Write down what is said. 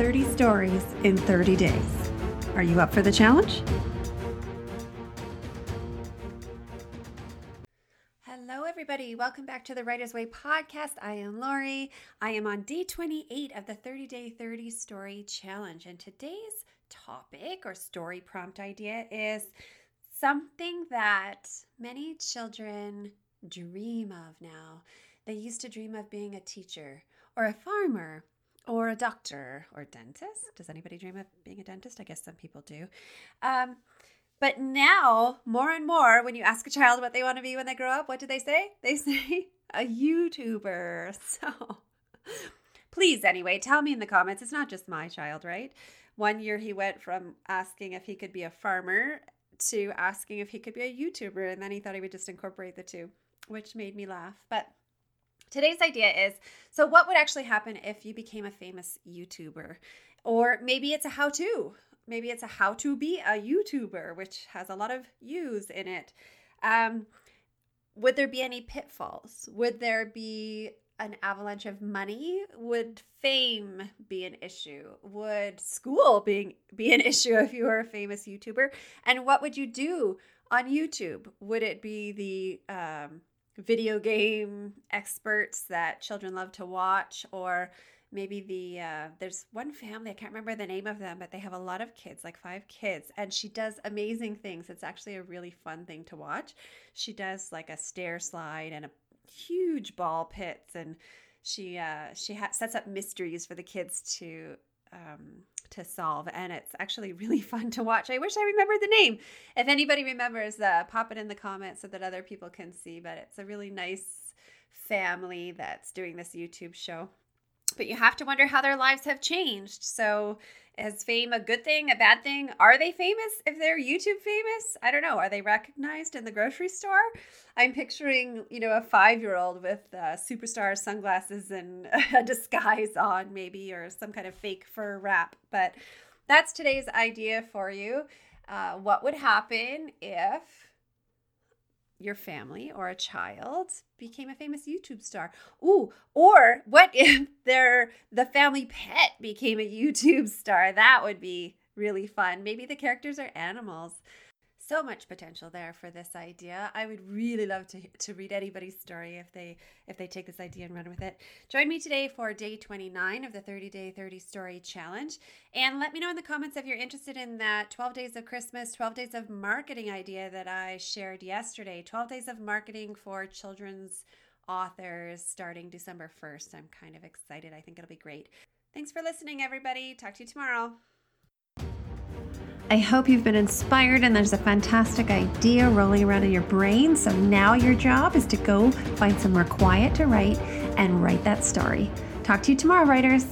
30 stories in 30 days. Are you up for the challenge? Hello, everybody. Welcome back to the Writer's Way podcast. I am Laurie. I am on day 28 of the 30 Day 30 Story Challenge. And today's topic or story prompt idea is something that many children dream of now. They used to dream of being a teacher or a farmer or a doctor or dentist. Does anybody dream of being a dentist? I guess some people do. Um, but now, more and more, when you ask a child what they want to be when they grow up, what do they say? They say a YouTuber. So please, anyway, tell me in the comments. It's not just my child, right? One year he went from asking if he could be a farmer to asking if he could be a YouTuber, and then he thought he would just incorporate the two, which made me laugh. But Today's idea is so, what would actually happen if you became a famous YouTuber? Or maybe it's a how to. Maybe it's a how to be a YouTuber, which has a lot of U's in it. Um, would there be any pitfalls? Would there be an avalanche of money? Would fame be an issue? Would school being be an issue if you were a famous YouTuber? And what would you do on YouTube? Would it be the um, video game experts that children love to watch or maybe the uh, there's one family i can't remember the name of them but they have a lot of kids like five kids and she does amazing things. It's actually a really fun thing to watch. She does like a stair slide and a huge ball pits and she uh, she ha- sets up mysteries for the kids to um, to solve, and it's actually really fun to watch. I wish I remembered the name. If anybody remembers, uh, pop it in the comments so that other people can see. But it's a really nice family that's doing this YouTube show. But you have to wonder how their lives have changed. So is fame a good thing, a bad thing? Are they famous if they're YouTube famous? I don't know. Are they recognized in the grocery store? I'm picturing, you know, a five year old with uh, superstar sunglasses and a disguise on, maybe, or some kind of fake fur wrap. But that's today's idea for you. Uh, what would happen if your family or a child became a famous YouTube star. Ooh, or what if their the family pet became a YouTube star? That would be really fun. Maybe the characters are animals so much potential there for this idea. I would really love to, to read anybody's story if they if they take this idea and run with it. Join me today for day 29 of the 30 day 30 story challenge and let me know in the comments if you're interested in that 12 days of Christmas, 12 days of marketing idea that I shared yesterday. 12 days of marketing for children's authors starting December 1st. I'm kind of excited. I think it'll be great. Thanks for listening everybody. Talk to you tomorrow. I hope you've been inspired and there's a fantastic idea rolling around in your brain. So now your job is to go find somewhere quiet to write and write that story. Talk to you tomorrow, writers.